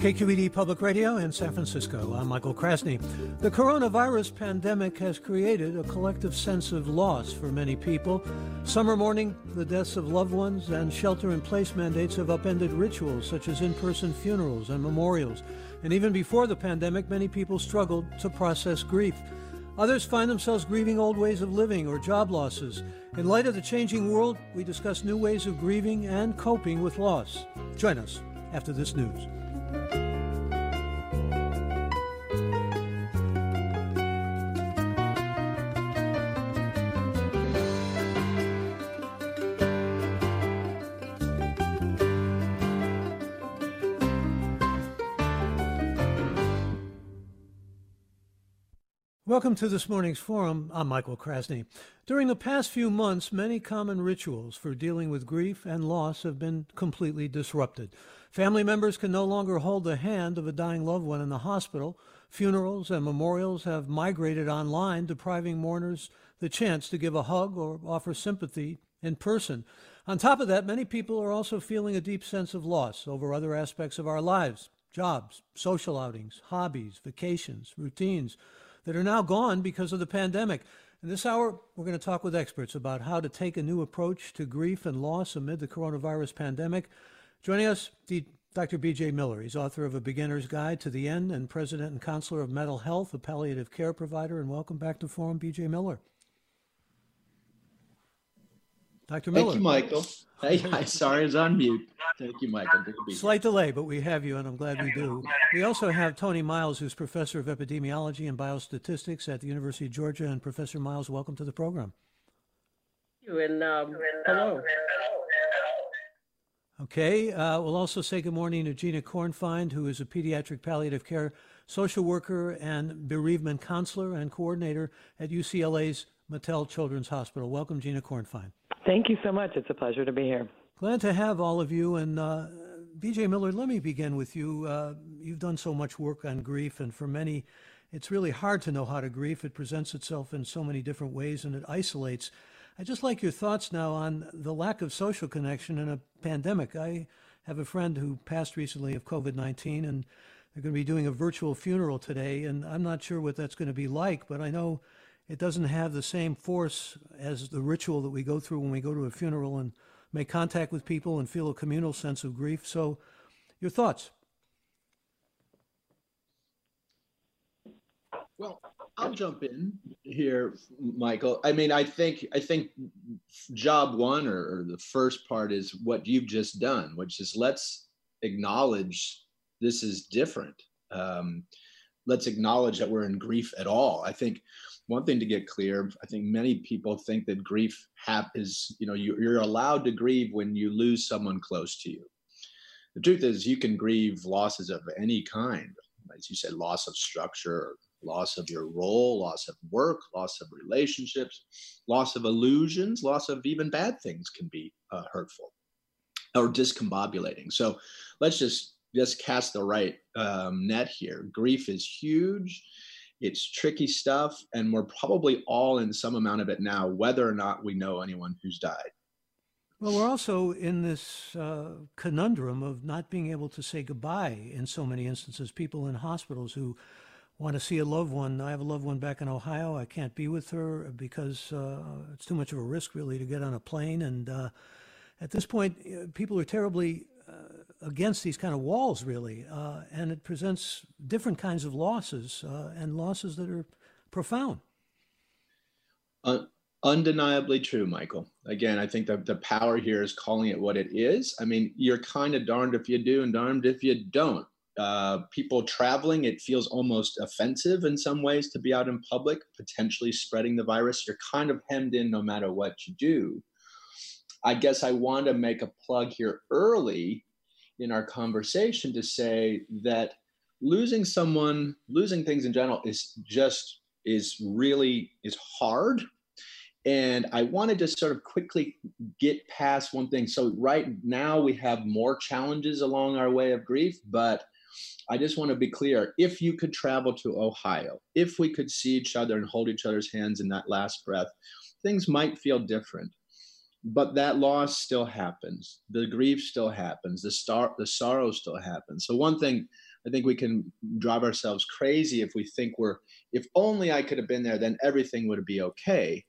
KQED Public Radio in San Francisco, I'm Michael Krasny. The coronavirus pandemic has created a collective sense of loss for many people. Summer are mourning the deaths of loved ones, and shelter in place mandates have upended rituals such as in person funerals and memorials. And even before the pandemic, many people struggled to process grief. Others find themselves grieving old ways of living or job losses. In light of the changing world, we discuss new ways of grieving and coping with loss. Join us after this news. Música Welcome to this morning's forum. I'm Michael Krasny. During the past few months, many common rituals for dealing with grief and loss have been completely disrupted. Family members can no longer hold the hand of a dying loved one in the hospital. Funerals and memorials have migrated online, depriving mourners the chance to give a hug or offer sympathy in person. On top of that, many people are also feeling a deep sense of loss over other aspects of our lives jobs, social outings, hobbies, vacations, routines that are now gone because of the pandemic. In this hour, we're going to talk with experts about how to take a new approach to grief and loss amid the coronavirus pandemic. Joining us, Dr. B.J. Miller. He's author of A Beginner's Guide to the End and president and counselor of Mettle Health, a palliative care provider. And welcome back to Forum, B.J. Miller. Dr. Miller. Thank you, Michael. Hey, I sorry, I was on mute. Thank you, Michael. Good to be Slight delay, but we have you, and I'm glad we do. We also have Toni Miles, who's professor of epidemiology and biostatistics at the University of Georgia. And Professor Miles, welcome to the program. Thank you, and um, hello. Okay, uh, we'll also say good morning to Gina Kornfein, who is a pediatric palliative care social worker and bereavement counselor and coordinator at UCLA's Mattel Children's Hospital. Welcome, Gina Kornfein. Thank you so much. It's a pleasure to be here. Glad to have all of you. And uh, BJ Miller, let me begin with you. Uh, you've done so much work on grief, and for many, it's really hard to know how to grieve. It presents itself in so many different ways and it isolates. I just like your thoughts now on the lack of social connection in a pandemic. I have a friend who passed recently of COVID 19, and they're going to be doing a virtual funeral today. And I'm not sure what that's going to be like, but I know it doesn't have the same force as the ritual that we go through when we go to a funeral and make contact with people and feel a communal sense of grief. So, your thoughts? Well, I'll jump in here, Michael. I mean, I think I think job one or, or the first part is what you've just done, which is let's acknowledge this is different. Um, let's acknowledge that we're in grief at all. I think one thing to get clear i think many people think that grief hap- is you know you, you're allowed to grieve when you lose someone close to you. The truth is you can grieve losses of any kind. As you said loss of structure loss of your role loss of work loss of relationships loss of illusions loss of even bad things can be uh, hurtful or discombobulating. So let's just just cast the right um, net here. Grief is huge it's tricky stuff, and we're probably all in some amount of it now, whether or not we know anyone who's died. Well, we're also in this uh, conundrum of not being able to say goodbye in so many instances. People in hospitals who want to see a loved one. I have a loved one back in Ohio. I can't be with her because uh, it's too much of a risk, really, to get on a plane. And uh, at this point, uh, people are terribly against these kind of walls, really, uh, and it presents different kinds of losses uh, and losses that are profound. Uh, Undeniably true, Michael. Again, I think that the power here is calling it what it is. I mean, you're kind of darned if you do and darned if you don't. Uh, people traveling, it feels almost offensive in some ways to be out in public, potentially spreading the virus. You're kind of hemmed in no matter what you do. I guess I want to make a plug here early in our conversation to say that losing someone, losing things in general is just is really is hard. And i wanted to just sort of quickly get past one thing. So right now we have more challenges along our way of grief but i just want to be clear. If you could travel to ohio if we could see each other and hold each other's hands in that last breath things might feel different but that loss still happens the grief still happens the star the sorrow still happens so one thing I think we can drive ourselves crazy if we think we're, if only I could have been there, then everything would be okay.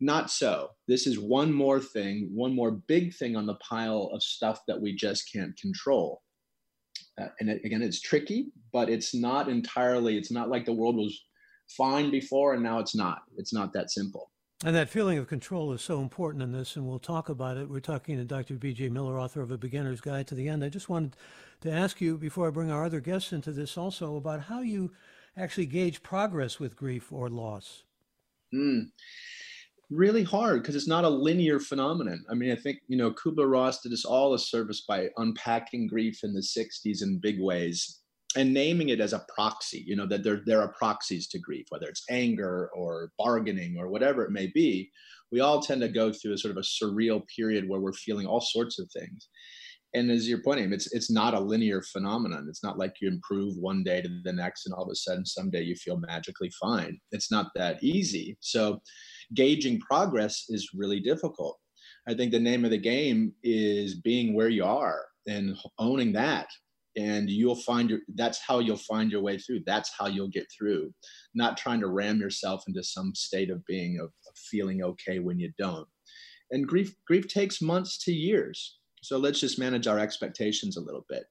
Not so. This is one more thing, one more big thing on the pile of stuff that we just can't control. Uh, and it, again, it's tricky, but it's not entirely, it's not like the world was fine before and now it's not. It's not that simple. And that feeling of control is so important in this, and we'll talk about it. We're talking to Dr. B.J. Miller, author of A Beginner's Guide to the End. I just wanted to ask you, before I bring our other guests into this, also about how you actually gauge progress with grief or loss. Mm. Really hard because it's not a linear phenomenon. I mean, I think, you know, Kubler Ross did us all a service by unpacking grief in the 60s in big ways and naming it as a proxy, you know, that there, there are proxies to grief, whether it's anger or bargaining or whatever it may be. We all tend to go through a sort of a surreal period where we're feeling all sorts of things. And as you're pointing, it's it's not a linear phenomenon. It's not like you improve one day to the next and all of a sudden someday you feel magically fine. It's not that easy. So gauging progress is really difficult. I think the name of the game is being where you are and owning that and you'll find your that's how you'll find your way through. That's how you'll get through. Not trying to ram yourself into some state of being of, of feeling okay when you don't. And grief grief takes months to years. So let's just manage our expectations a little bit.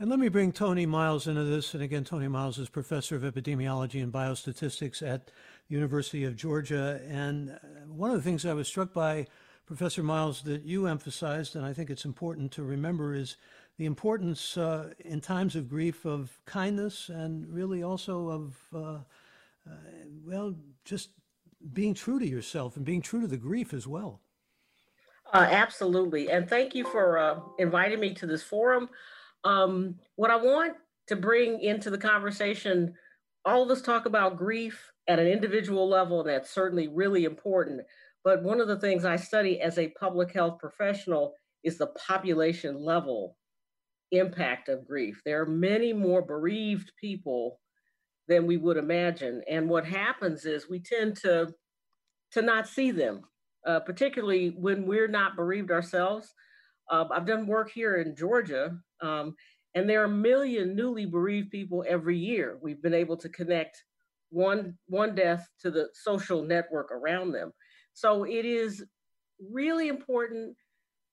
And let me bring Toni Miles into this. And again, Toni Miles is professor of epidemiology and biostatistics at University of Georgia. And uh, one of the things I was struck by, Professor Miles, that you emphasized, and I think it's important to remember, is the importance uh, in times of grief of kindness and really also of, uh, uh, well, just being true to yourself and being true to the grief as well. Uh, absolutely. And thank you for uh, inviting me to this forum. Um, what I want to bring into the conversation, all of us talk about grief at an individual level, and that's certainly really important. But one of the things I study as a public health professional is the population level impact of grief. There are many more bereaved people than we would imagine. And what happens is we tend to, to not see them, uh, particularly when we're not bereaved ourselves. Uh, I've done work here in Georgia, um, and there are a million newly bereaved people every year. We've been able to connect one, one death to the social network around them. So it is really important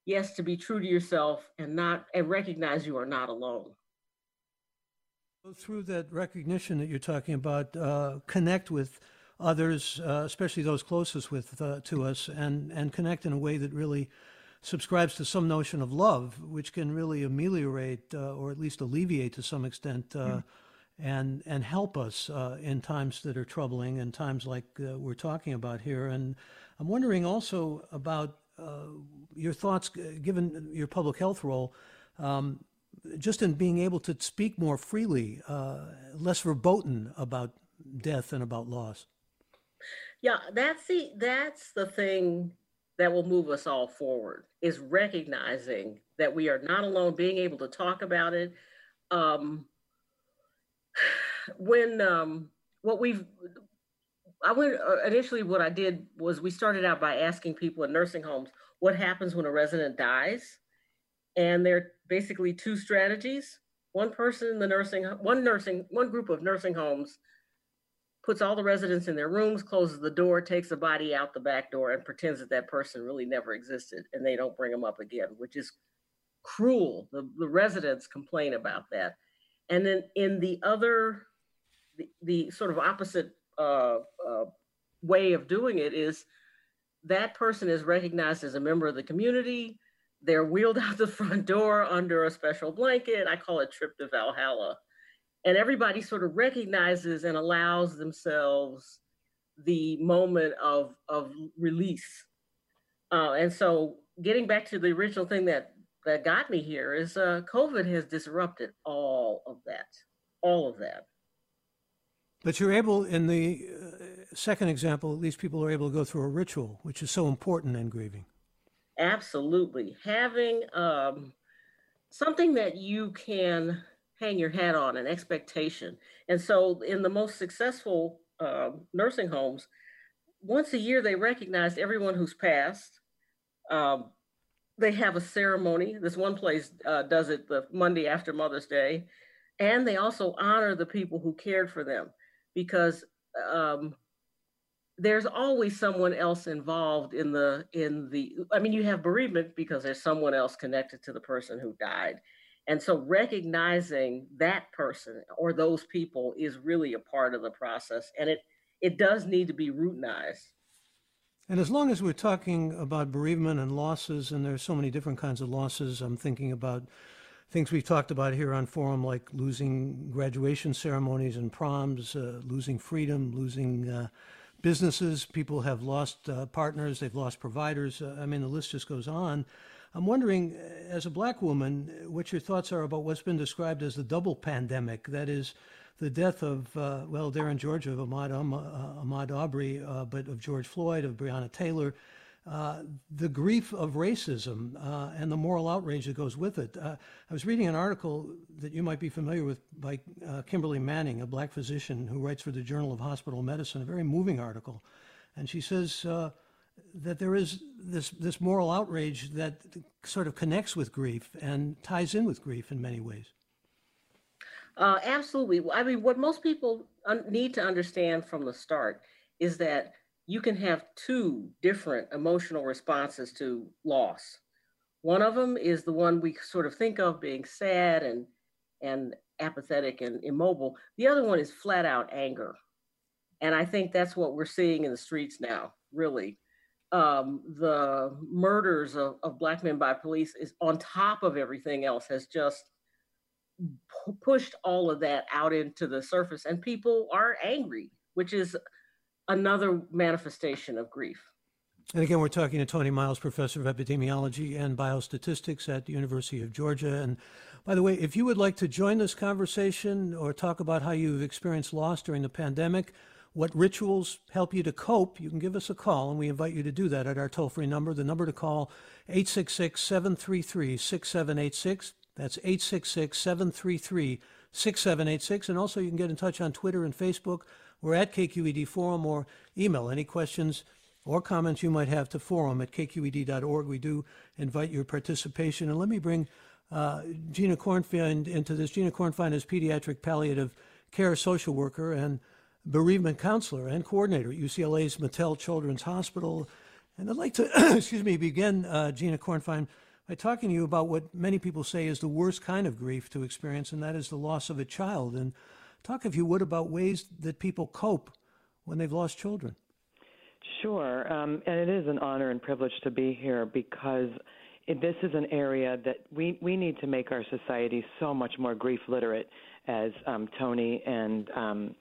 yes, to be true to yourself and not and recognize you are not alone. Through that recognition that you're talking about, uh, connect with others, uh, especially those closest with uh, to us, and and connect in a way that really subscribes to some notion of love, which can really ameliorate uh, or at least alleviate to some extent. Mm. And, and help us uh, in times that are troubling and times like we're talking about here. And I'm wondering also about uh, your thoughts, given your public health role, um, just in being able to speak more freely, uh, less verboten about death and about loss. Yeah, that's the that's the thing that will move us all forward is recognizing that we are not alone, being able to talk about it. Um, when um, what we've I went uh, initially. What I did was we started out by asking people in nursing homes what happens when a resident dies, and there are basically two strategies. One person in the nursing, one nursing, one group of nursing homes puts all the residents in their rooms, closes the door, takes the body out the back door, and pretends that that person really never existed, and they don't bring them up again, which is cruel. The, the residents complain about that. And then in the other, the, the sort of opposite uh, uh, way of doing it is that person is recognized as a member of the community. They're wheeled out the front door under a special blanket. I call it trip to Valhalla. And everybody sort of recognizes and allows themselves the moment of, of release. Uh, and so getting back to the original thing that, that got me here is uh, COVID has disrupted all of that, all of that. But you're able, in the uh, second example, at least people are able to go through a ritual, which is so important in grieving. Absolutely. Having um, something that you can hang your hat on, an expectation. And so, in the most successful uh, nursing homes, once a year they recognize everyone who's passed. Um, they have a ceremony. This one place uh, does it the Monday after Mother's Day. And they also honor the people who cared for them because um, there's always someone else involved in the in the i mean you have bereavement because there's someone else connected to the person who died. And so recognizing that person or those people is really a part of the process and it it does need to be routinized. And as long as we're talking about bereavement and losses and there's so many different kinds of losses i'm thinking about things we've talked about here on forum, like losing graduation ceremonies and proms, uh, losing freedom, losing uh, businesses. People have lost uh, partners, they've lost providers. Uh, I mean, the list just goes on. I'm wondering, uh, as a black woman, what your thoughts are about what's been described as the double pandemic. That is, the death of, uh, well, there in Georgia, of Ahmaud, um, Ahmaud Arbery, but of George Floyd, of Breonna Taylor, uh, the grief of racism uh, and the moral outrage that goes with it. Uh, I was reading an article that you might be familiar with by uh, Kimberly Manning, a black physician who writes for the Journal of Hospital Medicine, a very moving article. And she says uh, that there is this, this moral outrage that sort of connects with grief and ties in with grief in many ways. absolutely. I mean, what most people un- need to understand from the start is that you can have two different emotional responses to loss. One of them is the one we sort of think of being sad and and apathetic and immobile. The other one is flat out anger. And I think that's what we're seeing in the streets now, really. Um, the murders of, of black men by police is on top of everything else has just p- pushed all of that out into the surface and people are angry, which is another manifestation of grief. And again, we're talking to Toni Miles, professor of epidemiology and biostatistics at the University of Georgia. And by the way, if you would like to join this conversation or talk about how you've experienced loss during the pandemic, what rituals help you to cope, you can give us a call, and we invite you to do that at our toll free number. The number to call 866 733 6786. That's 866 733 6786. And also, you can get in touch on Twitter and Facebook we're at KQED Forum or email any questions or comments you might have to forum at kqed.org. We do invite your participation. And let me bring uh, Gina Kornfein into this. Gina Kornfein is pediatric palliative care social worker and bereavement counselor and coordinator at UCLA's Mattel Children's Hospital. And I'd like to, excuse me, begin, uh, Gina Kornfein, by talking to you about what many people say is the worst kind of grief to experience, and that is the loss of a child. And Talk, if you would, about ways that people cope when they've lost children. Sure. Um, and it is an honor and privilege to be here because this is an area that we, we need to make our society so much more grief literate, as um, Toni and um,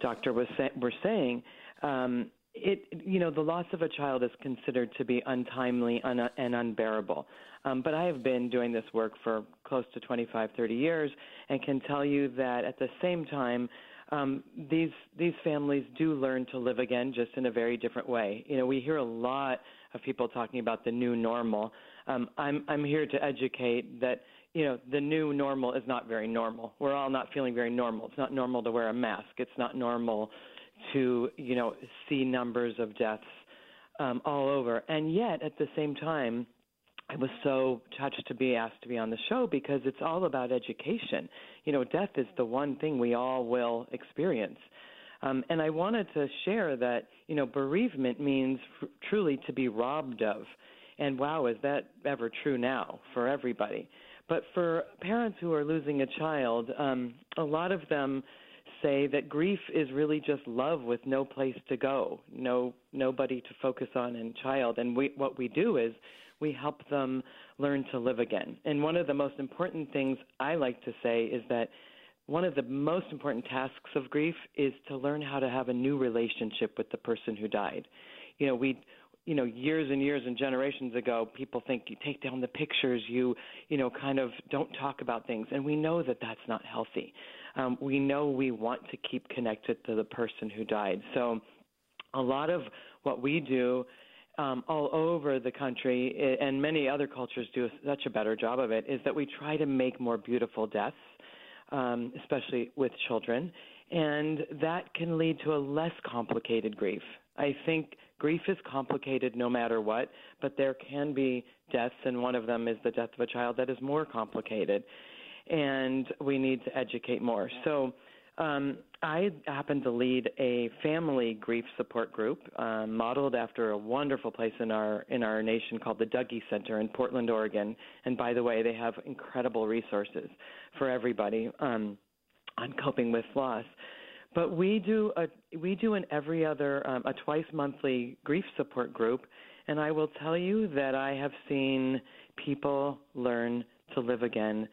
Doctor was were saying. Um, it you know the loss of a child is considered to be untimely un- and unbearable. Um, but i have been doing this work for close to 25 30 years and can tell you that at the same time um, these these families do learn to live again just in a very different way. You know we hear a lot of people talking about the new normal. Um, i'm i'm here to educate that you know the new normal is not very normal. We're all not feeling very normal. It's not normal to wear a mask. It's not normal to you know see numbers of deaths um, all over, and yet at the same time, I was so touched to be asked to be on the show because it's all about education. You know, death is the one thing we all will experience. Um, and I wanted to share that, you know, bereavement means f- truly to be robbed of. And wow, is that ever true now for everybody? But for parents who are losing a child, um, a lot of them say that grief is really just love with no place to go, no nobody to focus on in child. And we, what we do is we help them learn to live again. And one of the most important things I like to say is that one of the most important tasks of grief is to learn how to have a new relationship with the person who died. You know, we you know years and years and generations ago people think you take down the pictures you you know kind of don't talk about things and we know that that's not healthy um, we know we want to keep connected to the person who died. So a lot of what we do um, all over the country and many other cultures do such a better job of it is that we try to make more beautiful deaths um, especially with children. And that can lead to a less complicated grief. I think grief is complicated no matter what, but there can be deaths, and one of them is the death of a child that is more complicated, and we need to educate more. So. Um, I happen to lead a family grief support group um, modeled after a wonderful place in our in our nation called the Dougy Center in Portland, Oregon. And by the way, they have incredible resources for everybody um, on coping with loss. But we do a we do an every other um, a twice monthly grief support group, and I will tell you that I have seen people learn to live again,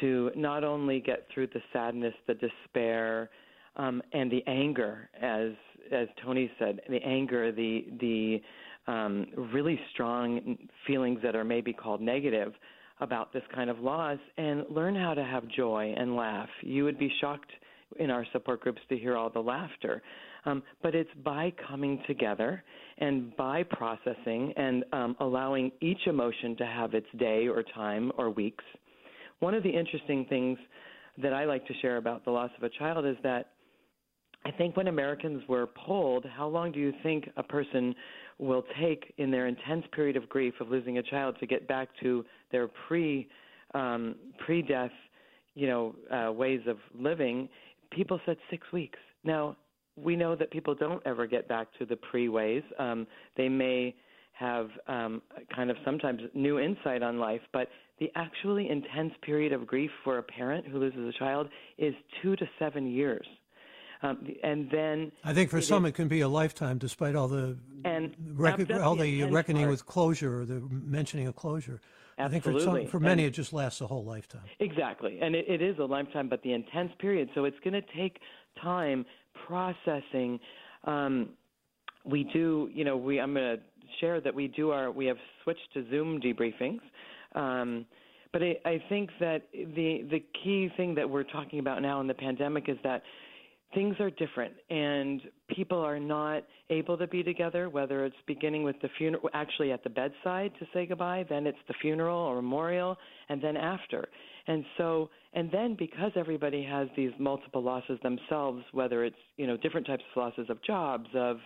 to not only get through the sadness, the despair, um, and the anger, as as Toni said, the anger, the the um, really strong feelings that are maybe called negative about this kind of loss, and learn how to have joy and laugh. You would be shocked in our support groups to hear all the laughter. Um, but it's by coming together and by processing and um, allowing each emotion to have its day or time or weeks. One of the interesting things that I like to share about the loss of a child is that I think when Americans were polled, how long do you think a person will take in their intense period of grief of losing a child to get back to their pre um, pre death you know uh, ways of living people said six weeks. Now, we know that people don't ever get back to the pre ways. Um, they may have um, kind of sometimes new insight on life, but the actually intense period of grief for a parent who loses a child is two to seven years. Um, and then I think for some it can be a lifetime, despite all the and rec- all the reckoning part. with closure or the mentioning of closure. Absolutely. I think for some, for many, and, it just lasts a whole lifetime. Exactly, and it, it is a lifetime, but the intense period. So it's going to take time processing. Um, we do, you know, we I'm going to share that we do our we have switched to Zoom debriefings. Um, but I, I think that the the key thing that we're talking about now in the pandemic is that things are different and people are not able to be together whether it's beginning with the funeral actually at the bedside to say goodbye then it's the funeral or memorial and then after and so and then because everybody has these multiple losses themselves whether it's you know different types of losses of jobs of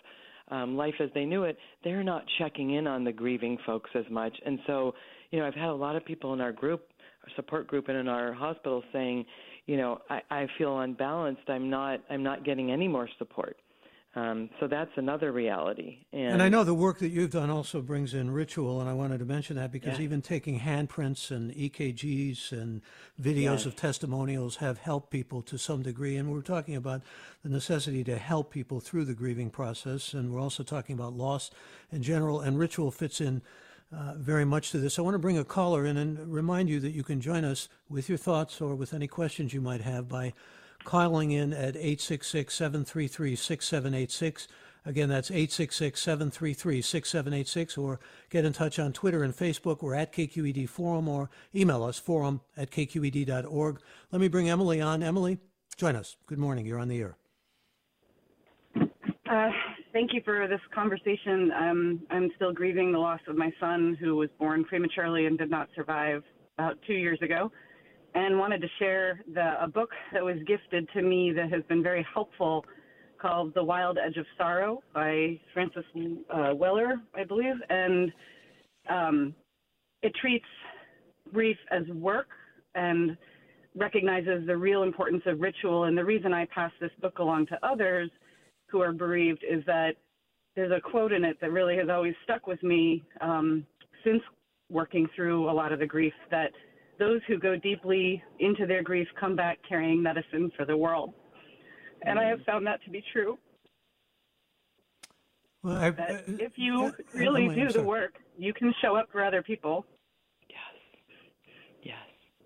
um, life as they knew it they're not checking in on the grieving folks as much and so you know i've had a lot of people in our group our support group and in our hospital saying you know, I, I feel unbalanced. I'm not I'm not getting any more support. Um, so that's another reality. And, and, I know the work that you've done also brings in ritual, and I wanted to mention that because yeah. even taking handprints and EKGs and videos yes. of testimonials have helped people to some degree. And we're talking about the necessity to help people through the grieving process, and we're also talking about loss in general. And ritual fits in uh, very much to this. I want to bring a caller in and remind you that you can join us with your thoughts or with any questions you might have by calling in at 866 733 6786. Again, that's 866 733 6786, or get in touch on Twitter and Facebook. We're at KQED Forum, or email us forum at kqed.org. Let me bring Emily on. Emily, join us. Good morning. You're on the air. Uh, thank you for this conversation. Um, I'm still grieving the loss of my son, who was born prematurely and did not survive about two years ago, and wanted to share the, a book that was gifted to me that has been very helpful called The Wild Edge of Sorrow by Francis uh, Weller, I believe. And um, it treats grief as work and recognizes the real importance of ritual. And the reason I pass this book along to others – who are bereaved is that there's a quote in it that really has always stuck with me um, since working through a lot of the grief that those who go deeply into their grief come back carrying medicine for the world. and I have found that to be true. Well, I, That I- if you uh, really Emily, do the work, you can show up for other people. Yes. Yes.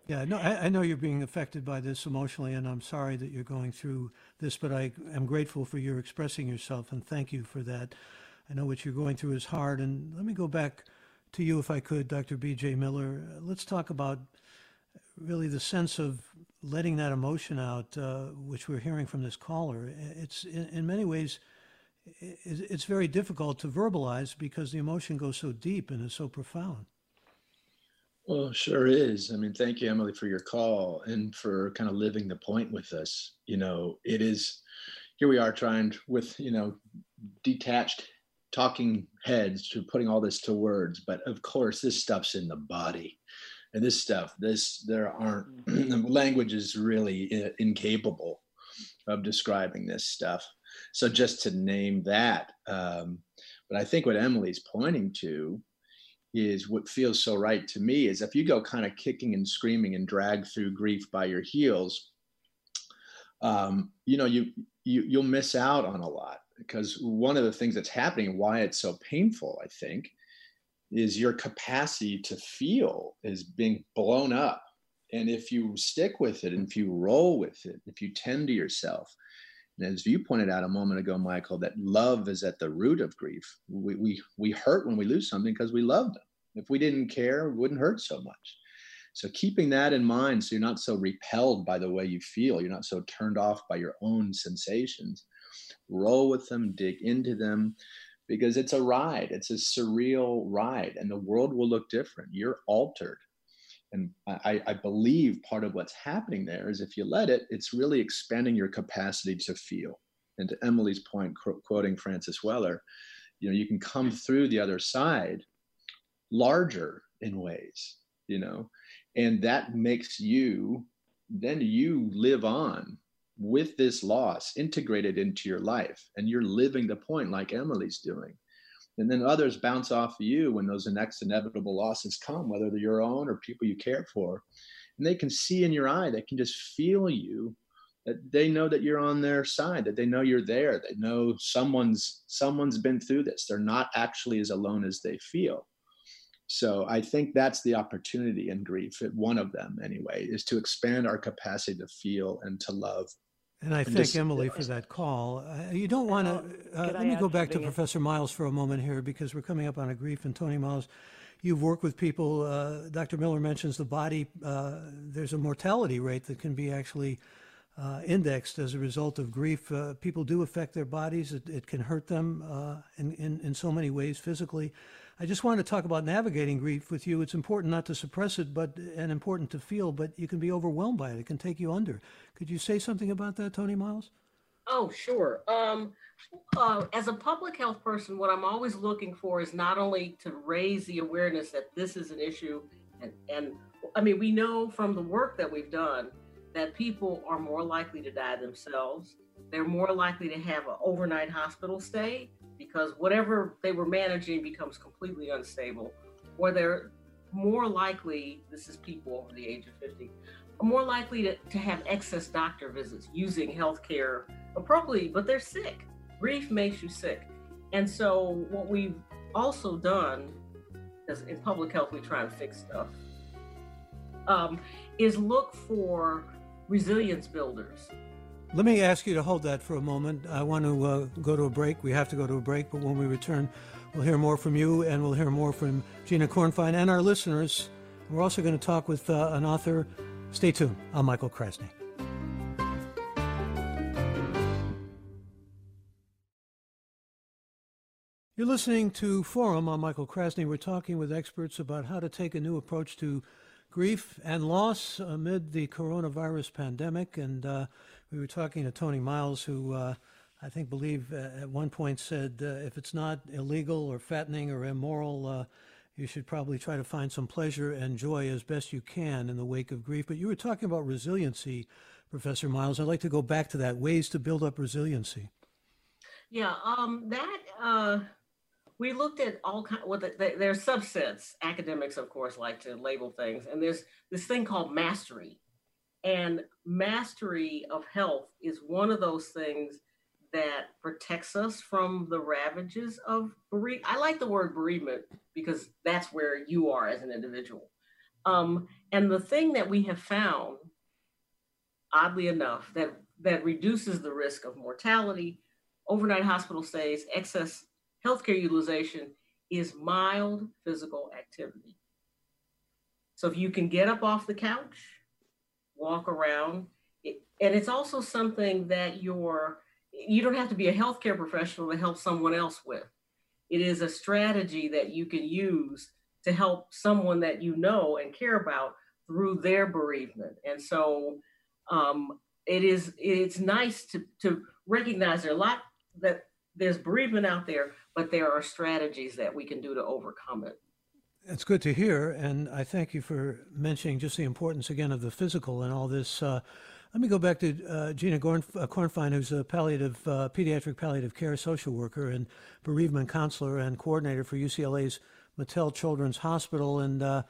Yeah, no, I, I know you're being affected by this emotionally, and I'm sorry that you're going through this, but I am grateful for your expressing yourself, and thank you for that. I know what you're going through is hard, and let me go back to you, if I could, Dr. B.J. Miller. Uh, Let's talk about really the sense of letting that emotion out, uh, which we're hearing from this caller. It's in, in many ways, it's very difficult to verbalize because the emotion goes so deep and is so profound. Well, sure is. I mean, thank you, Emily, for your call and for kind of living the point with us. You know, it is here we are trying with, you know, detached talking heads to putting all this to words. But of course, this stuff's in the body. And this stuff, this, there aren't, language is really i- incapable of describing this stuff. So just to name that, um, but I think what Emily's pointing to is what feels so right to me is if you go kind of kicking and screaming and drag through grief by your heels um, you know you, you you'll miss out on a lot because one of the things that's happening why it's so painful i think is your capacity to feel is being blown up. And if you stick with it and if you roll with it if you tend to yourself and as you pointed out a moment ago michael that love is at the root of grief. We we, we hurt when we lose something because we love them. If we didn't care it wouldn't hurt so much. So keeping that in mind so you're not so repelled by the way you feel you're not so turned off by your own sensations roll with them dig into them because it's a ride it's a surreal ride and the world will look different. You're altered. And I, I believe part of what's happening there is if you let it it's really expanding your capacity to feel. And to emily's point qu- quoting francis weller you know you can come through the other side larger in ways you know and that makes you then you live on with this loss integrated into your life and you're living the point like emily's doing and then others bounce off of you when those next inevitable losses come whether they're your own or people you care for and they can see in your eye they can just feel you that they know that you're on their side that they know you're there they know someone's someone's been through this they're not actually as alone as they feel so I think that's the opportunity in grief. One of them, anyway, is to expand our capacity to feel and to love. And I thank just- Emily for that call. Uh, you don't want to. Uh, let me go back to? Professor Miles for a moment here because we're coming up on a grief. And Toni Miles, you've worked with people. Uh, Dr. Miller mentions the body. Uh, there's a mortality rate that can be actually uh, indexed as a result of grief. Uh, people do affect their bodies. It, it can hurt them uh, in, in, in so many ways physically. I just wanted to talk about navigating grief with you. It's important not to suppress it, but and important to feel. But you can be overwhelmed by it. It can take you under. Could you say something about that, Toni Miles? Oh, sure. Um, uh, as a public health person, what I'm always looking for is not only to raise the awareness that this is an issue, and, and I mean, we know from the work that we've done that people are more likely to die themselves. They're more likely to have an overnight hospital stay because whatever they were managing becomes completely unstable, or they're more likely, this is people over the age of 50, are more likely to, to have excess doctor visits using healthcare appropriately, but they're sick. Grief makes you sick. And so, what we've also done, because in public health we try and fix stuff, um, is look for resilience builders. Let me ask you to hold that for a moment. I want to uh, go to a break. We have to go to a break, but when we return, we'll hear more from you and we'll hear more from Gina Kornfein and our listeners. We're also going to talk with uh, an author. Stay tuned. I'm Michael Krasny. You're listening to Forum. I'm Michael Krasny. We're talking with experts about how to take a new approach to grief and loss amid the coronavirus pandemic. And uh, we were talking to Toni Miles, who uh, I think believe uh, at one point said, uh, if it's not illegal or fattening or immoral, uh, you should probably try to find some pleasure and joy as best you can in the wake of grief. But you were talking about resiliency, Professor Miles. I'd like to go back to that ways to build up resiliency. Yeah, um, that uh, we looked at all kind. Well, the, the, there's subsets. Academics, of course, like to label things, and there's this thing called mastery. And mastery of health is one of those things that protects us from the ravages of bereavement. I like the word bereavement because that's where you are as an individual. Um, and the thing that we have found, oddly enough, that that reduces the risk of mortality, overnight hospital stays, excess healthcare utilization is mild physical activity. So if you can get up off the couch, walk around, and it's also something that you're you don't have to be a healthcare professional to help someone else with. It is a strategy that you can use to help someone that you know and care about through their bereavement. And so um, it is it's nice to to recognize there are a lot that there's bereavement out there, but there are strategies that we can do to overcome it. It's good to hear, and I thank you for mentioning just the importance again of the physical and all this. Uh, let me go back to uh, Gina Gorn, uh, Kornfein, who's a palliative, uh, pediatric palliative care social worker and bereavement counselor and coordinator for UCLA's Mattel Children's Hospital. And uh,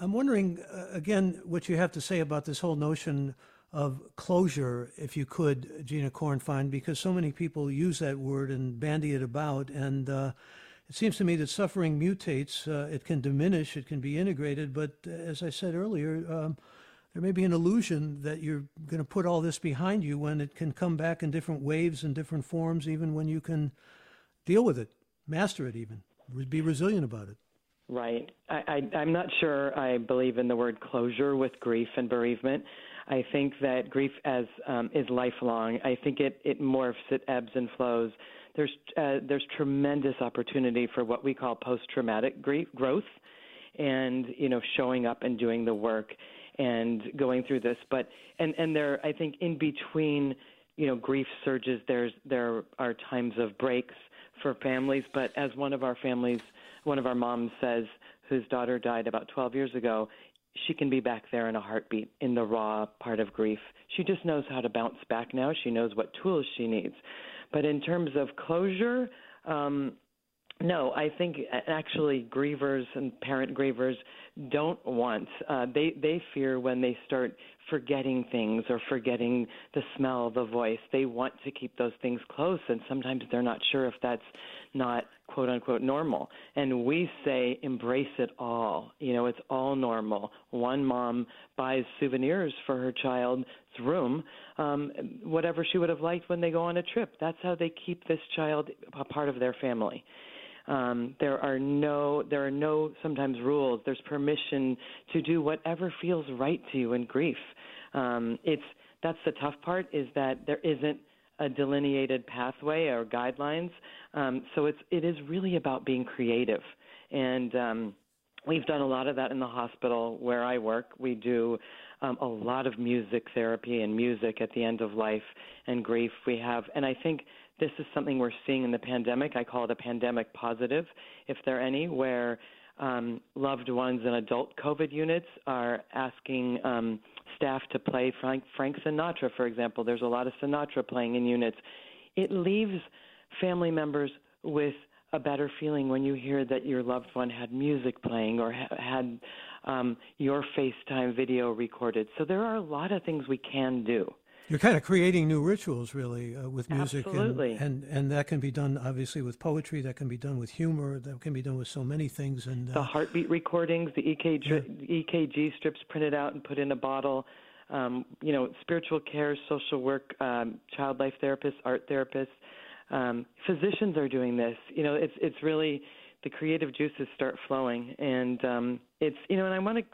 I'm wondering, uh, again, what you have to say about this whole notion of closure, if you could, Gina Kornfein, because so many people use that word and bandy it about. And it seems to me that suffering mutates. Uh, it can diminish, it can be integrated, but uh, as I said earlier, um, there may be an illusion that you're going to put all this behind you when it can come back in different waves and different forms, even when you can deal with it, master it, even be resilient about it. Right. I, I'm not sure I believe in the word closure with grief and bereavement. I think that grief as um, is lifelong. I think it, it morphs, it ebbs and flows. There's uh, there's tremendous opportunity for what we call post-traumatic grief growth, and you know showing up and doing the work and going through this. But and and there I think in between you know grief surges there's there are times of breaks for families. But as one of our families, one of our moms says, whose daughter died about 12 years ago, she can be back there in a heartbeat in the raw part of grief. She just knows how to bounce back now. She knows what tools she needs. But in terms of closure, um, no, I think actually grievers and parent grievers don't want. Uh, they they fear when they start forgetting things or forgetting the smell, the voice. They want to keep those things close, and sometimes they're not sure if that's not quote unquote normal. And we say embrace it all. You know, it's all normal. One mom buys souvenirs for her child's room, um, whatever she would have liked when they go on a trip. That's how they keep this child a part of their family. Um, there are no there are no sometimes rules. There's permission to do whatever feels right to you in grief. Um, it's that's the tough part is that there isn't a delineated pathway or guidelines. Um, so it's it is really about being creative, and um, we've done a lot of that in the hospital where I work. We do um, a lot of music therapy and music at the end of life and grief. We have, and I think this is something we're seeing in the pandemic. I call it a pandemic positive, if there are any, where um, loved ones in adult COVID units are asking um, staff to play Frank, Frank Sinatra, for example. There's a lot of Sinatra playing in units. It leaves family members with a better feeling when you hear that your loved one had music playing or ha- had um, your FaceTime video recorded. So there are a lot of things we can do. You're kind of creating new rituals, really, uh, with music, Absolutely. And, and and that can be done obviously with poetry. That can be done with humor. That can be done with so many things. And uh, the heartbeat recordings, the EKG, yeah. EKG strips printed out and put in a bottle. Um, you know, spiritual care, social work, um, child life therapists, art therapists, um, physicians are doing this. You know, it's it's really the creative juices start flowing, and um, it's you know, and I want to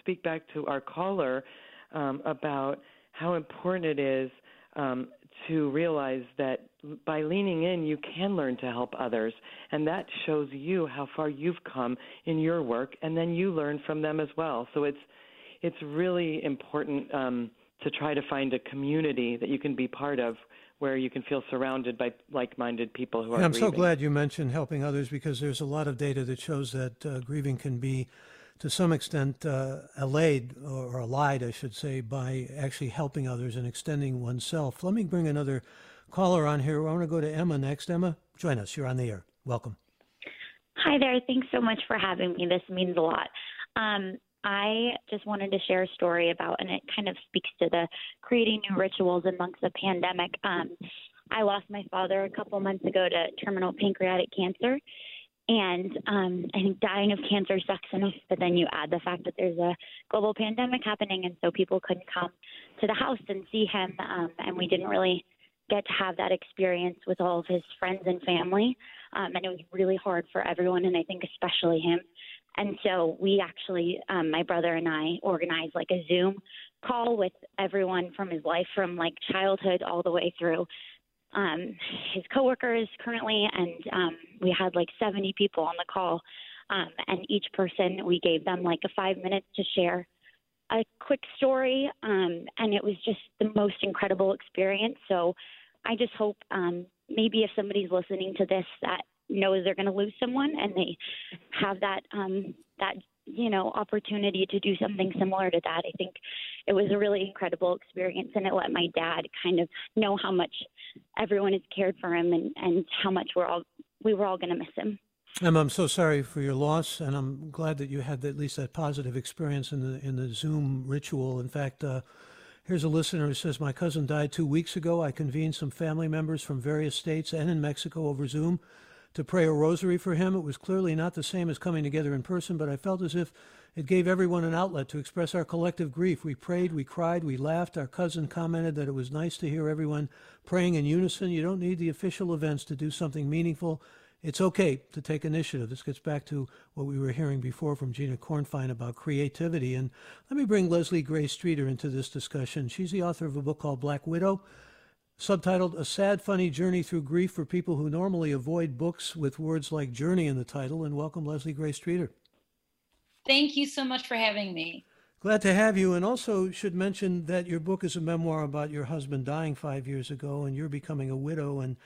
speak back to our caller um, about how important it is um, to realize that by leaning in, you can learn to help others. And that shows you how far you've come in your work, and then you learn from them as well. So it's, it's really important um, to try to find a community that you can be part of where you can feel surrounded by like-minded people who are. Yeah, I'm grieving. so glad you mentioned helping others because there's a lot of data that shows that uh, grieving can be to some extent uh, allayed or allied, I should say, by actually helping others and extending oneself. Let me bring another caller on here. I want to go to Emma next. Emma, join us. You're on the air. Welcome. Hi there. Thanks so much for having me. This means a lot. Um, I just wanted to share a story about, and it kind of speaks to the creating new rituals amongst the pandemic. Um, I lost my father a couple months ago to terminal pancreatic cancer. And um, I think dying of cancer sucks enough, but then you add the fact that there's a global pandemic happening, and so people couldn't come to the house and see him, um, and we didn't really get to have that experience with all of his friends and family. Um, and it was really hard for everyone, and I think especially him. And so we actually, um, my brother and I, organized like a Zoom call with everyone from his life, from like childhood all the way through um, his coworkers currently, and um, we had like 70 people on the call. Um, and each person, we gave them like a five minutes to share a quick story, um, and it was just the most incredible experience. So I just hope um, maybe if somebody's listening to this that knows they're going to lose someone and they have that um, that you know opportunity to do something similar to that. I think it was a really incredible experience, and it let my dad kind of know how much everyone has cared for him and and how much we're all we were all going to miss him. Emma, I'm so sorry for your loss, and I'm glad that you had at least that positive experience in the in the Zoom ritual. In fact. Uh, Here's a listener who says, My cousin died two weeks ago. I convened some family members from various states and in Mexico over Zoom to pray a rosary for him. It was clearly not the same as coming together in person, but I felt as if it gave everyone an outlet to express our collective grief. We prayed, we cried, we laughed. Our cousin commented that it was nice to hear everyone praying in unison. You don't need the official events to do something meaningful it's okay to take initiative. This gets back to what we were hearing before from Gina Kornfein about creativity. And let me bring Leslie Gray Streeter into this discussion. She's the author of a book called Black Widow, subtitled A Sad, Funny Journey Through Grief for People Who Normally Avoid Books with words like journey in the title. And welcome, Leslie Gray Streeter. Thank you so much for having me. Glad to have you. And also should mention that your book is a memoir about your husband dying five years ago and you're becoming a widow. And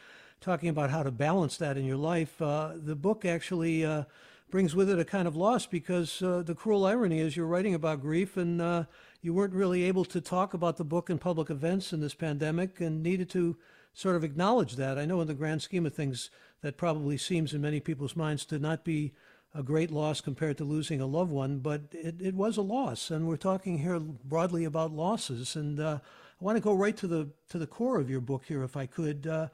talking about how to balance that in your life. Uh, the book actually uh, brings with it a kind of loss because uh, the cruel irony is you're writing about grief and uh, you weren't really able to talk about the book in public events in this pandemic and needed to sort of acknowledge that. I know in the grand scheme of things, that probably seems in many people's minds to not be a great loss compared to losing a loved one, but it, it was a loss. And we're talking here broadly about losses. And uh, I want to go right to the to the core of your book here, if I could. Uh,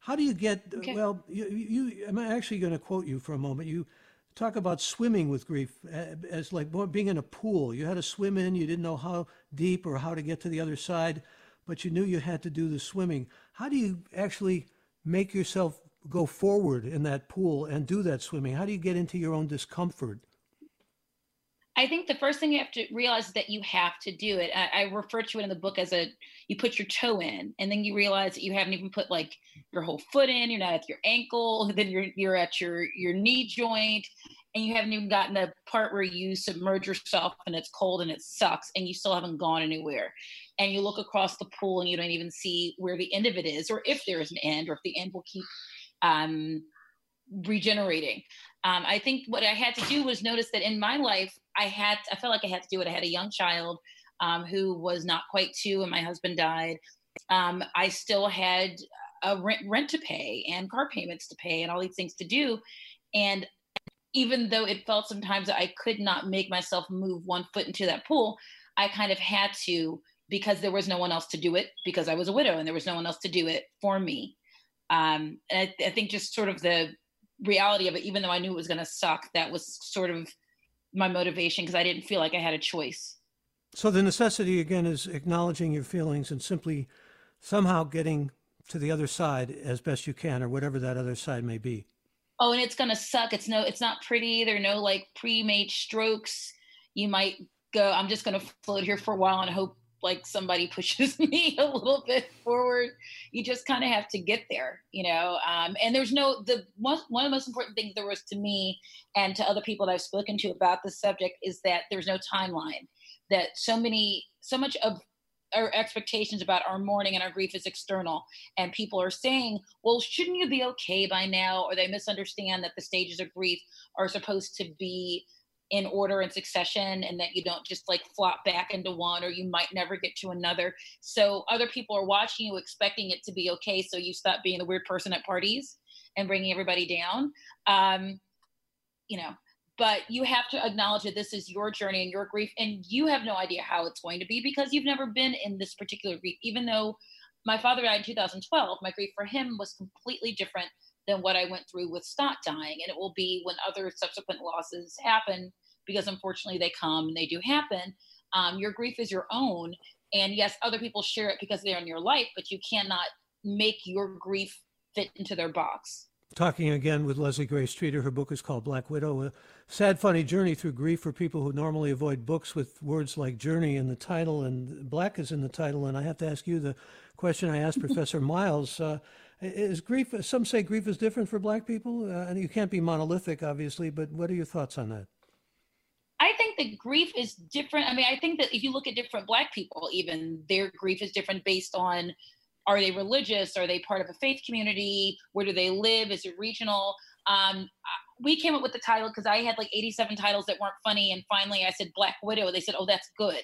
how do you get, okay. well, you, you, I'm actually going to quote you for a moment. You talk about swimming with grief uh, as like being in a pool. You had to swim in, you didn't know how deep or how to get to the other side, but you knew you had to do the swimming. How do you actually make yourself go forward in that pool and do that swimming? How do you get into your own discomfort? I think the first thing you have to realize is that you have to do it. I, I, refer to it in the book as a you put your toe in, and then you realize that you haven't even put like your whole foot in. You're not at your ankle, then you're you're at your your knee joint, and you haven't even gotten the part where you submerge yourself and it's cold and it sucks, and you still haven't gone anywhere. And you look across the pool and you don't even see where the end of it is, or if there is an end, or if the end will keep um, regenerating. Um, I think what I had to do was notice that in my life, I had, I felt like I had to do it. I had a young child um, who was not quite two when my husband died. Um, I still had a rent, rent to pay and car payments to pay and all these things to do. And even though it felt sometimes that I could not make myself move one foot into that pool, I kind of had to because there was no one else to do it because I was a widow and there was no one else to do it for me. Um, and I, I think just sort of the reality of it, even though I knew it was going to suck, that was sort of my motivation because I didn't feel like I had a choice. So the necessity again is acknowledging your feelings and simply somehow getting to the other side as best you can or whatever that other side may be. Oh, and it's going to suck. It's no it's not pretty. There are no like pre-made strokes. You might go I'm just going to float here for a while and hope like somebody pushes me a little bit forward. You just kind of have to get there, you know. Um, and there's no the one one of the most important things there was to me and to other people that I've spoken to about this subject is that there's no timeline. That so many so much of our expectations about our mourning and our grief is external and people are saying well shouldn't you be okay by now or they misunderstand that the stages of grief are supposed to be in order and succession and that you don't just like flop back into one or you might never get to another. So other people are watching you expecting it to be okay. So you stop being the weird person at parties and bringing everybody down. Um, you know, but you have to acknowledge that this is your journey and your grief, and you have no idea how it's going to be because you've never been in this particular grief. Even though my father died in 2012, my grief for him was completely different than what I went through with scott dying. And it will be when other subsequent losses happen, because unfortunately they come and they do happen. Um, your grief is your own. And yes, other people share it because they're in your life, but you cannot make your grief fit into their box. Talking again with Leslie Gray Streeter. Her book is called Black Widow, a sad, funny journey through grief for people who normally avoid books with words like journey in the title and black is in the title. And I have to ask you the question I asked Professor Miles. Uh, is grief, some say grief is different for black people? Uh, and you can't be monolithic, obviously, but what are your thoughts on that? That grief is different. I mean, I think that if you look at different black people, even their grief is different based on are they religious? Are they part of a faith community? Where do they live? Is it regional? Um, we came up with the title because I had like 87 titles that weren't funny. And finally I said Black Widow. They said, oh, that's good.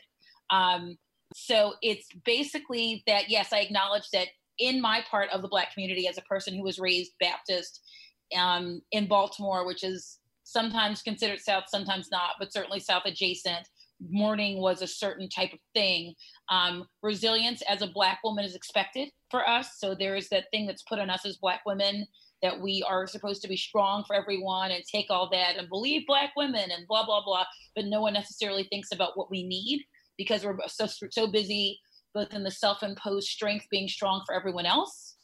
Um, so it's basically that, yes, I acknowledge that in my part of the Black community as a person who was raised Baptist um, in Baltimore, which is sometimes considered South, sometimes not, but certainly South adjacent mourning was a certain type of thing. Um, resilience as a Black woman is expected for us. So there is that thing that's put on us as Black women that we are supposed to be strong for everyone and take all that and believe Black women and blah, blah, blah. But no one necessarily thinks about what we need because we're so, so busy both in the self imposed strength being strong for everyone else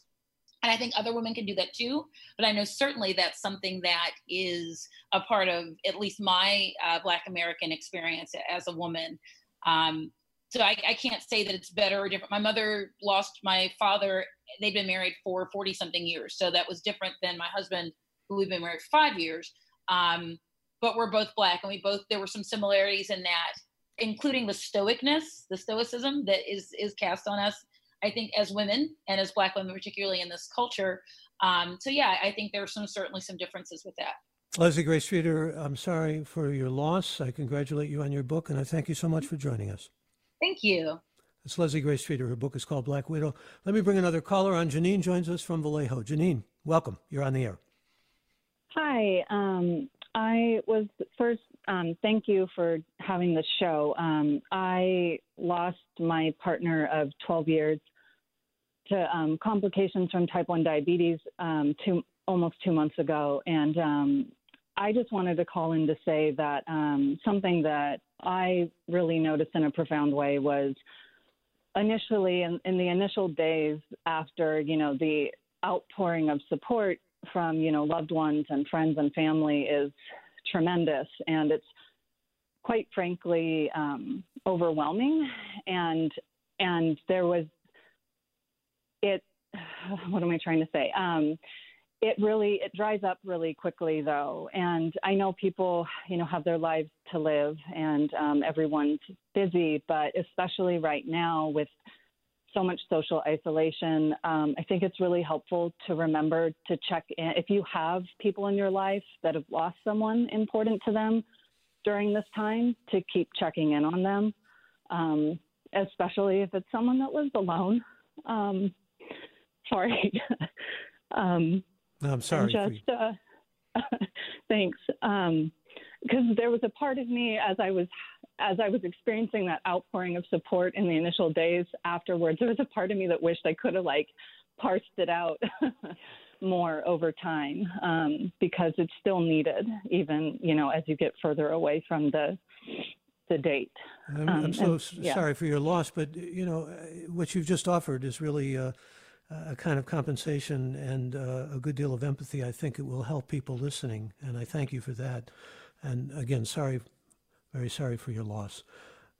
and I think other women can do that too. But I know certainly that's something that is a part of at least my uh, Black American experience as a woman. Um, so I, I, can't say that it's better or different. My mother lost my father. They'd been married for 40 something years. So that was different than my husband, who we've been married for five years. Um, but we're both Black and we both, there were some similarities in that, including the stoicness, the stoicism that is, is cast on us I think as women and as Black women, particularly in this culture. Um, so yeah, I think there are some certainly some differences with that. Leslie Gray Streeter, I'm sorry for your loss. I congratulate you on your book, and I thank you so much for joining us. Thank you. It's Leslie Gray Streeter. Her book is called Black Widow. Let me bring another caller on. Janine joins us from Vallejo. Janine, welcome. You're on the air. Hi. Um, I was first, um, thank you for having the show. Um, I lost my partner of 12 years to um, complications from type 1 diabetes um, two, almost two months ago. And um, I just wanted to call in to say that um, something that I really noticed in a profound way was initially in, in the initial days after, you know, the outpouring of support from, you know, loved ones and friends and family is tremendous. And it's quite frankly um, overwhelming. And and there was what am I trying to say? Um, it really it dries up really quickly though, and I know people you know have their lives to live, and um, everyone's busy, but especially right now with so much social isolation, um, I think it's really helpful to remember to check in if you have people in your life that have lost someone important to them during this time to keep checking in on them, um, especially if it's someone that lives alone. Sorry. um, I'm sorry. Just uh, thanks. Because um, there was a part of me as I was as I was experiencing that outpouring of support in the initial days afterwards, there was a part of me that wished I could have like parsed it out more over time um, because it's still needed, even you know as you get further away from the the date. I'm, um, I'm so and, yeah. sorry for your loss, but you know what you've just offered is really. Uh, a kind of compensation and uh, a good deal of empathy, I think it will help people listening. And I thank you for that. And again, sorry, very sorry for your loss.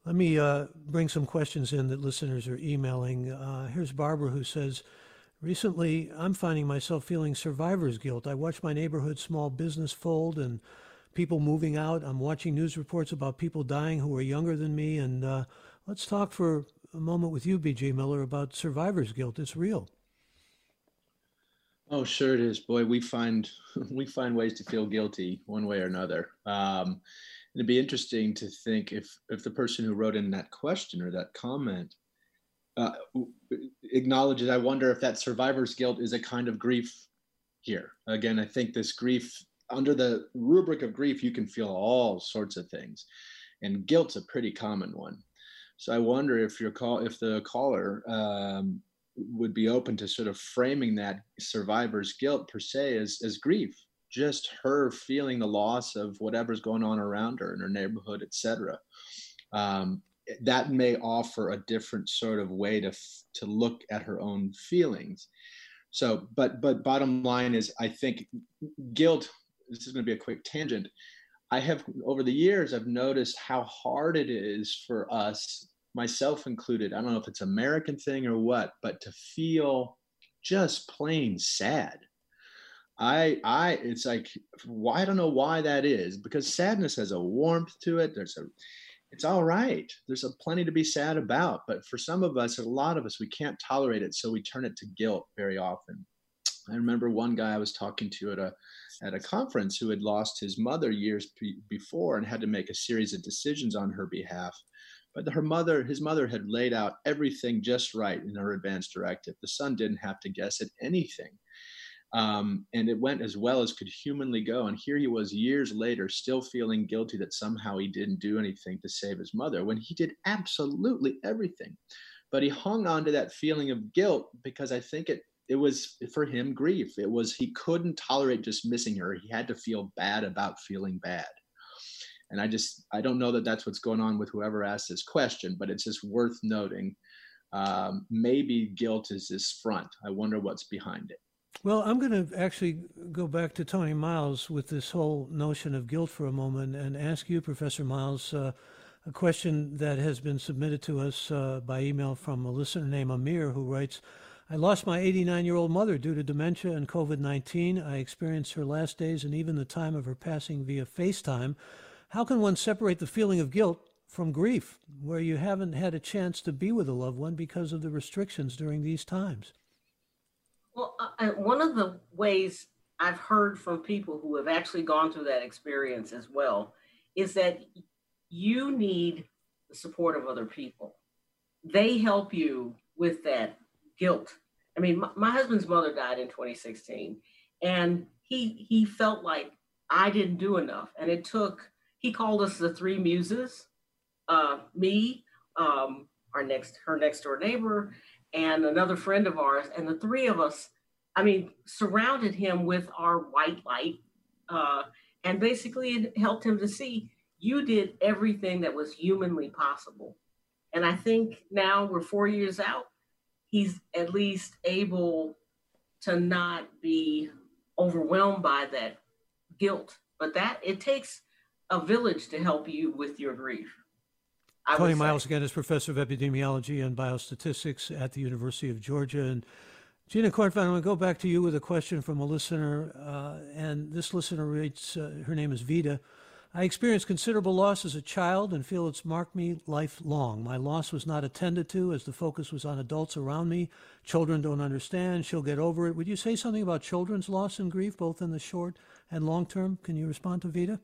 Let me uh, bring some questions in that listeners are emailing. Uh, here's Barbara who says, Recently, I'm finding myself feeling survivor's guilt. I watch my neighborhood small business fold and people moving out. I'm watching news reports about people dying who are younger than me. And uh, let's talk for a moment with you, B.J. Miller, about survivor's guilt. It's real. Oh, sure it is. Boy, we find we find ways to feel guilty one way or another. Um, it'd be interesting to think if if the person who wrote in that question or that comment uh, acknowledges. I wonder if that survivor's guilt is a kind of grief here. Again, I think this grief under the rubric of grief, you can feel all sorts of things, and guilt's a pretty common one. So I wonder if your call, if the caller um, would be open to sort of framing that survivor's guilt per se as as grief, just her feeling the loss of whatever's going on around her in her neighborhood, etc. Um, that may offer a different sort of way to to look at her own feelings. So, but but bottom line is, I think guilt. This is going to be a quick tangent. I have over the years I've noticed how hard it is for us, myself included. I don't know if it's American thing or what, but to feel just plain sad. I I it's like why I don't know why that is because sadness has a warmth to it. There's a it's all right. There's a plenty to be sad about, but for some of us, a lot of us, we can't tolerate it, so we turn it to guilt very often. I remember one guy I was talking to at a at a conference who had lost his mother years p- before and had to make a series of decisions on her behalf. But her mother, his mother, had laid out everything just right in her advance directive. The son didn't have to guess at anything. Um, and it went as well as could humanly go. And here he was years later, still feeling guilty that somehow he didn't do anything to save his mother when he did absolutely everything. But he hung on to that feeling of guilt because I think it it was for him grief. It was he couldn't tolerate just missing her. He had to feel bad about feeling bad. And I just I don't know that that's what's going on with whoever asked this question, but it's just worth noting. Um, maybe guilt is this front. I wonder what's behind it. Well, I'm going to actually go back to Toni Miles with this whole notion of guilt for a moment and ask you, Professor Miles, uh, a question that has been submitted to us uh, by email from a listener named Amir who writes, I lost my 89 year old mother due to dementia and COVID 19. I experienced her last days and even the time of her passing via FaceTime. How can one separate the feeling of guilt from grief, where you haven't had a chance to be with a loved one because of the restrictions during these times? Well, uh, one of the ways I've heard from people who have actually gone through that experience as well is that you need the support of other people. They help you with that guilt. I mean, my, my husband's mother died in 2016, and he he felt like I didn't do enough, and it took. He called us the three muses, uh, me, um, our next her next door neighbor, and another friend of ours, and the three of us, I mean, surrounded him with our white light, uh, and basically it helped him to see you did everything that was humanly possible. And I think now we're four years out, he's at least able to not be overwhelmed by that guilt. But that it takes a village to help you with your grief. I Toni Miles again is professor of epidemiology and biostatistics at the University of Georgia. And Gina Kornfein, I'm going to go back to you with a question from a listener. Uh, and this listener writes, uh, her name is Vita. I experienced considerable loss as a child and feel it's marked me lifelong. My loss was not attended to as the focus was on adults around me. Children don't understand. She'll get over it. Would you say something about children's loss and grief, both in the short and long term? Can you respond to Vita?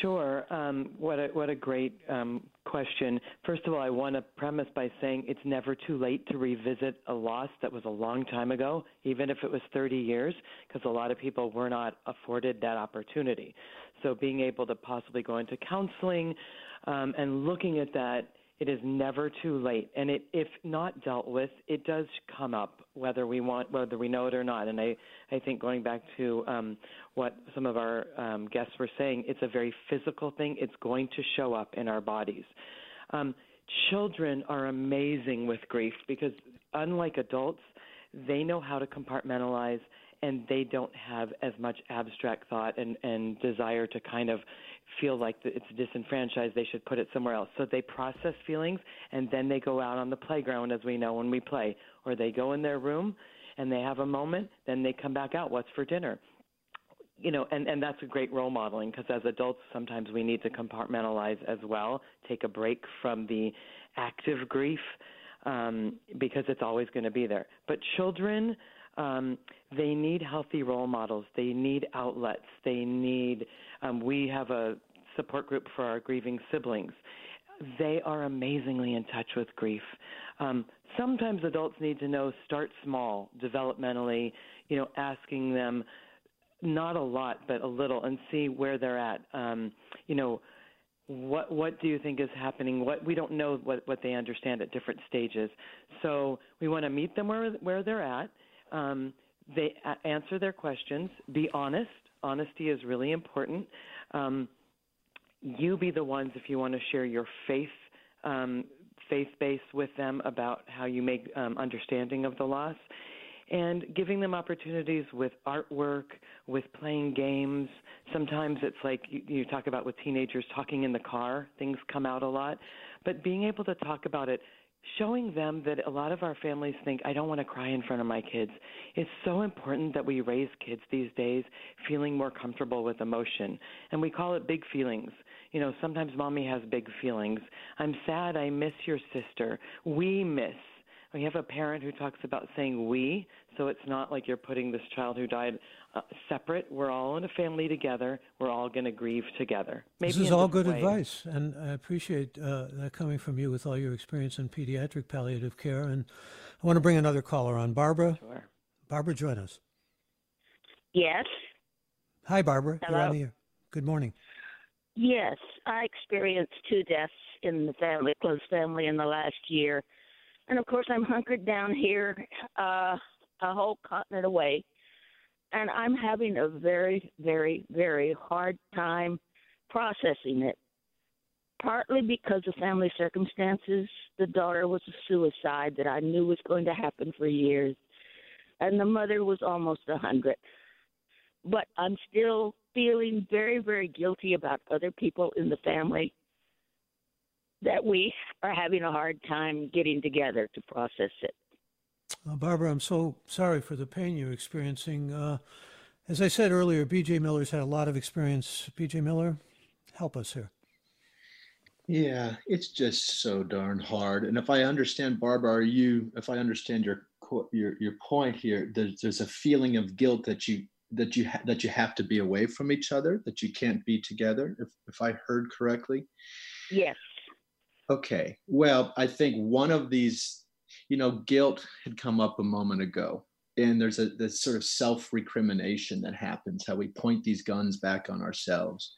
Sure. Um, what a what a great um, question. First of all, I want to premise by saying it's never too late to revisit a loss that was a long time ago, even if it was 30 years, because a lot of people were not afforded that opportunity. So being able to possibly go into counseling um, and looking at that it is never too late, and it, if not dealt with, it does come up whether we want, whether we know it or not. And I, I think going back to um, what some of our um, guests were saying, it's a very physical thing. It's going to show up in our bodies. Um, children are amazing with grief because, unlike adults, they know how to compartmentalize and they don't have as much abstract thought and, and desire to kind of feel like it's disenfranchised, they should put it somewhere else. So they process feelings and then they go out on the playground, as we know when we play, or they go in their room and they have a moment, then they come back out. What's for dinner? You know, and, and that's a great role modeling because as adults, sometimes we need to compartmentalize as well, take a break from the active grief um, because it's always going to be there. But children, um, they need healthy role models. They need outlets. They need. Um, we have a support group for our grieving siblings. They are amazingly in touch with grief. Um, sometimes adults need to know start small, developmentally, you know, asking them not a lot, but a little, and see where they're at. Um, you know, what what do you think is happening? What we don't know what what they understand at different stages. So we want to meet them where where they're at. Um, they answer their questions. Be honest. Honesty is really important. Um, you be the ones if you want to share your faith um, faith base with them about how you make um, understanding of the loss and giving them opportunities with artwork, with playing games. Sometimes it's like you, you talk about with teenagers talking in the car, things come out a lot. But being able to talk about it showing them that a lot of our families think I don't want to cry in front of my kids. It's so important that we raise kids these days feeling more comfortable with emotion. And we call it big feelings. You know, sometimes mommy has big feelings. I'm sad I miss your sister. We miss. We have a parent who talks about saying we, so it's not like you're putting this child who died uh, separate. We're all in a family together. We're all going to grieve together. Maybe this is all good way. advice, and I appreciate uh, that coming from you with all your experience in pediatric palliative care. And I want to bring another caller on. Barbara. Sure. Barbara, join us. Yes. Hi, Barbara. Hello. You're on the air. Good morning. Yes, I experienced two deaths in the family, close family, in the last year, and of course I'm hunkered down here, uh, a whole continent away, and I'm having a very, very, very hard time processing it. Partly because of family circumstances, the daughter was a suicide that I knew was going to happen for years, and the mother was almost a hundred. But I'm still feeling very, very guilty about other people in the family that we are having a hard time getting together to process it. Uh, Barbara, I'm so sorry for the pain you're experiencing. Uh, as I said earlier, BJ Miller's had a lot of experience. BJ Miller, help us here. Yeah, it's just so darn hard. And if I understand, Barbara, are you? If I understand your your your point here, there's there's a feeling of guilt that you that you ha- that you have to be away from each other, that you can't be together. If if I heard correctly. Yes. Okay. Well, I think one of these, you know, guilt had come up a moment ago. And there's a this sort of self-recrimination that happens, how we point these guns back on ourselves.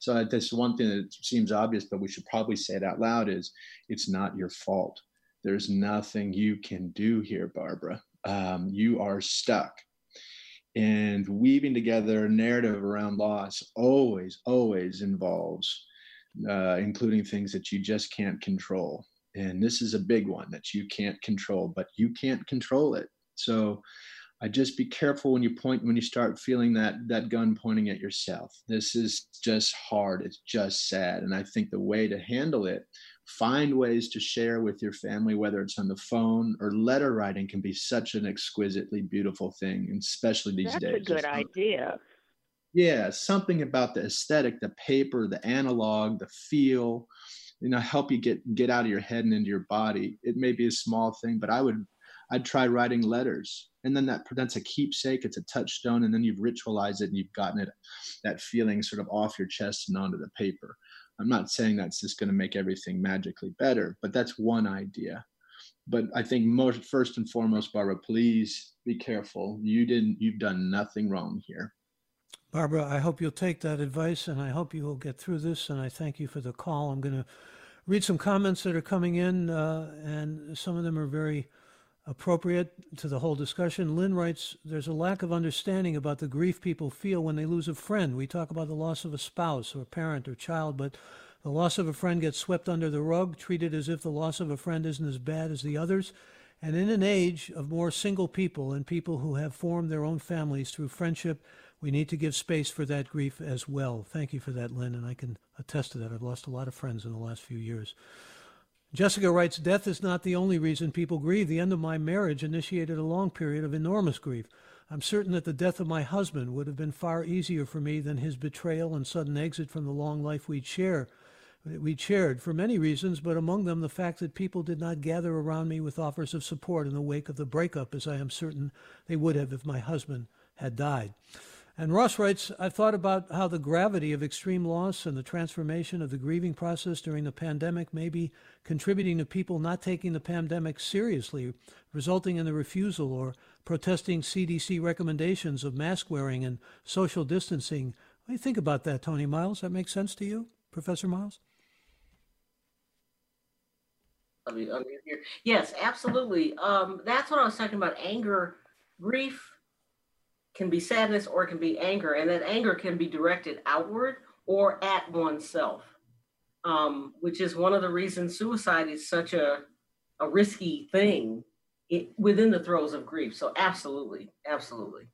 So this one thing that seems obvious, but we should probably say it out loud is it's not your fault. There's nothing you can do here, Barbara. Um, you are stuck. And weaving together a narrative around loss always, always involves uh, including things that you just can't control. And this is a big one that you can't control, but you can't control it. So I just be careful when you point when you start feeling that that gun pointing at yourself. This is just hard. It's just sad. And I think the way to handle it, find ways to share with your family, whether it's on the phone or letter writing can be such an exquisitely beautiful thing, especially these That's days. That's a good idea. Yeah, something about the aesthetic, the paper, the analog, the feel, you know, help you get get out of your head and into your body. It may be a small thing, but I would I'd try writing letters. And then that that's a keepsake, it's a touchstone, and then you've ritualized it and you've gotten it that feeling sort of off your chest and onto the paper. I'm not saying that's just going to make everything magically better, but that's one idea. But I think most first and foremost, Barbara, please be careful. You didn't you've done nothing wrong here. Barbara, I hope you'll take that advice and I hope you will get through this. And I thank you for the call. I'm going to read some comments that are coming in, uh, and some of them are very appropriate to the whole discussion. Lynn writes There's a lack of understanding about the grief people feel when they lose a friend. We talk about the loss of a spouse or a parent or child, but the loss of a friend gets swept under the rug, treated as if the loss of a friend isn't as bad as the others. And in an age of more single people and people who have formed their own families through friendship, we need to give space for that grief as well. Thank you for that, Lynn, and I can attest to that. I've lost a lot of friends in the last few years. Jessica writes Death is not the only reason people grieve. The end of my marriage initiated a long period of enormous grief. I'm certain that the death of my husband would have been far easier for me than his betrayal and sudden exit from the long life we'd share. We'd shared for many reasons, but among them the fact that people did not gather around me with offers of support in the wake of the breakup, as I am certain they would have if my husband had died. And Ross writes, I've thought about how the gravity of extreme loss and the transformation of the grieving process during the pandemic may be contributing to people not taking the pandemic seriously, resulting in the refusal or protesting CDC recommendations of mask wearing and social distancing. What do you think about that, Toni Miles? That makes sense to you, Professor Miles? Yes, absolutely. Um, that's what I was talking about. Anger, grief can be sadness or it can be anger, and that anger can be directed outward or at oneself, um, which is one of the reasons suicide is such a, a risky thing it, within the throes of grief. So, absolutely, absolutely.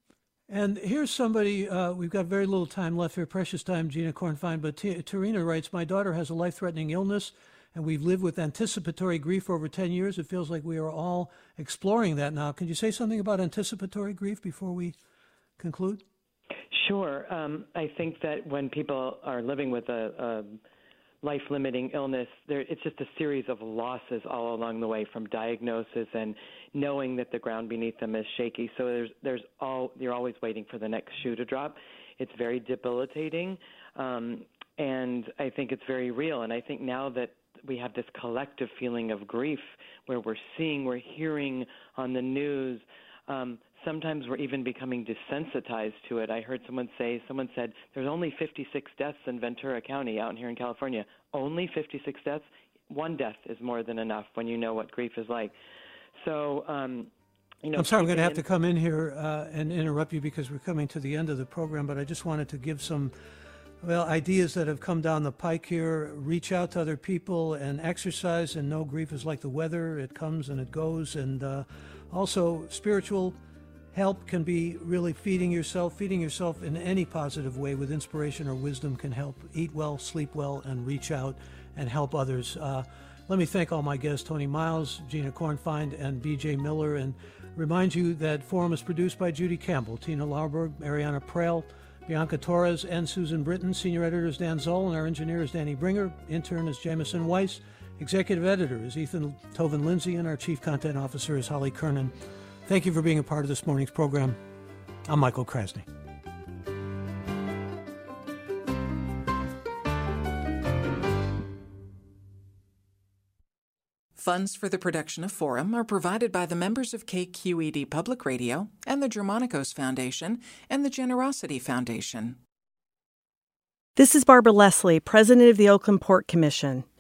And here's somebody, uh, we've got very little time left here, precious time, Gina Kornfein, but T- Tarina writes My daughter has a life threatening illness and we've lived with anticipatory grief for over 10 years. It feels like we are all exploring that now. Can you say something about anticipatory grief before we conclude? Sure. Um, I think that when people are living with a, a life limiting illness, there, it's just a series of losses all along the way from diagnosis and knowing that the ground beneath them is shaky. So there's, there's all, you're always waiting for the next shoe to drop. It's very debilitating. Um, and I think it's very real. And I think now that we have this collective feeling of grief where we're seeing, we're hearing on the news. Um, sometimes we're even becoming desensitized to it. I heard someone say, someone said, there's only 56 deaths in Ventura County out here in California. Only 56 deaths? One death is more than enough when you know what grief is like. So, um, you know, I'm sorry, I'm going to have to come in here uh, and interrupt you because we're coming to the end of the program, but I just wanted to give some well, ideas that have come down the pike here reach out to other people and exercise, and no grief is like the weather, it comes and it goes. And uh, also, spiritual help can be really feeding yourself. Feeding yourself in any positive way with inspiration or wisdom can help. Eat well, sleep well, and reach out and help others. Uh, let me thank all my guests Toni Miles, Gina Kornfein, and BJ Miller, and remind you that Forum is produced by Judy Campbell, Tina Larberg, Mariana Prell. Bianca Torres and Susan Britton. Senior editor is Dan Zoll, and our engineer is Danny Bringer. Intern is Jamison Weiss. Executive editor is Ethan Toven-Lindsey, and our chief content officer is Holly Kernan. Thank you for being a part of this morning's program. I'm Michael Krasny. Funds for the production of Forum are provided by the members of KQED Public Radio and the Germanacos Foundation and the Generosity Foundation. This is Barbara Leslie, President of the Oakland Port Commission.